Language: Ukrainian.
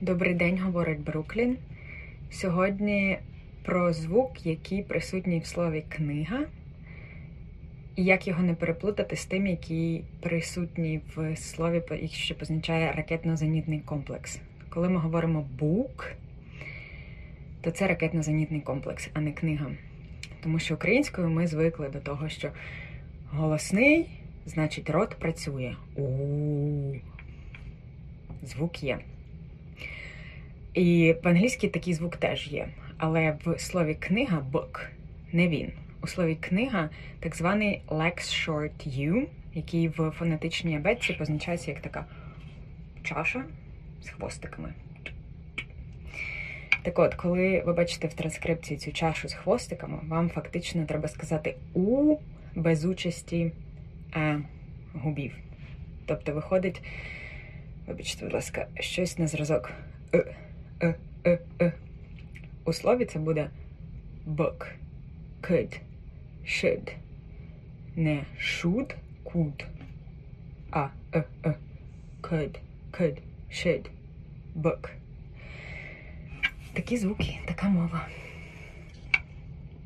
Добрий день, говорить Бруклін. Сьогодні про звук, який присутній в слові книга, і як його не переплутати з тим, який присутній в слові, що позначає ракетно-зенітний комплекс. Коли ми говоримо бук, то це ракетно-зенітний комплекс, а не книга. Тому що українською ми звикли до того, що голосний, значить, рот працює. У звук є. І в англійській такий звук теж є. Але в слові книга book не він. У слові книга так званий lex short U, який в фонетичній абетці позначається як така чаша з хвостиками. Так от, коли ви бачите в транскрипції цю чашу з хвостиками, вам фактично треба сказати У без участі е, губів. Тобто виходить, вибачте, будь ласка, щось на зразок. Е, е, е, е. У слові це буде book, could, should. Не should, could, а е, е. could, could, should, book. Такі звуки, така мова.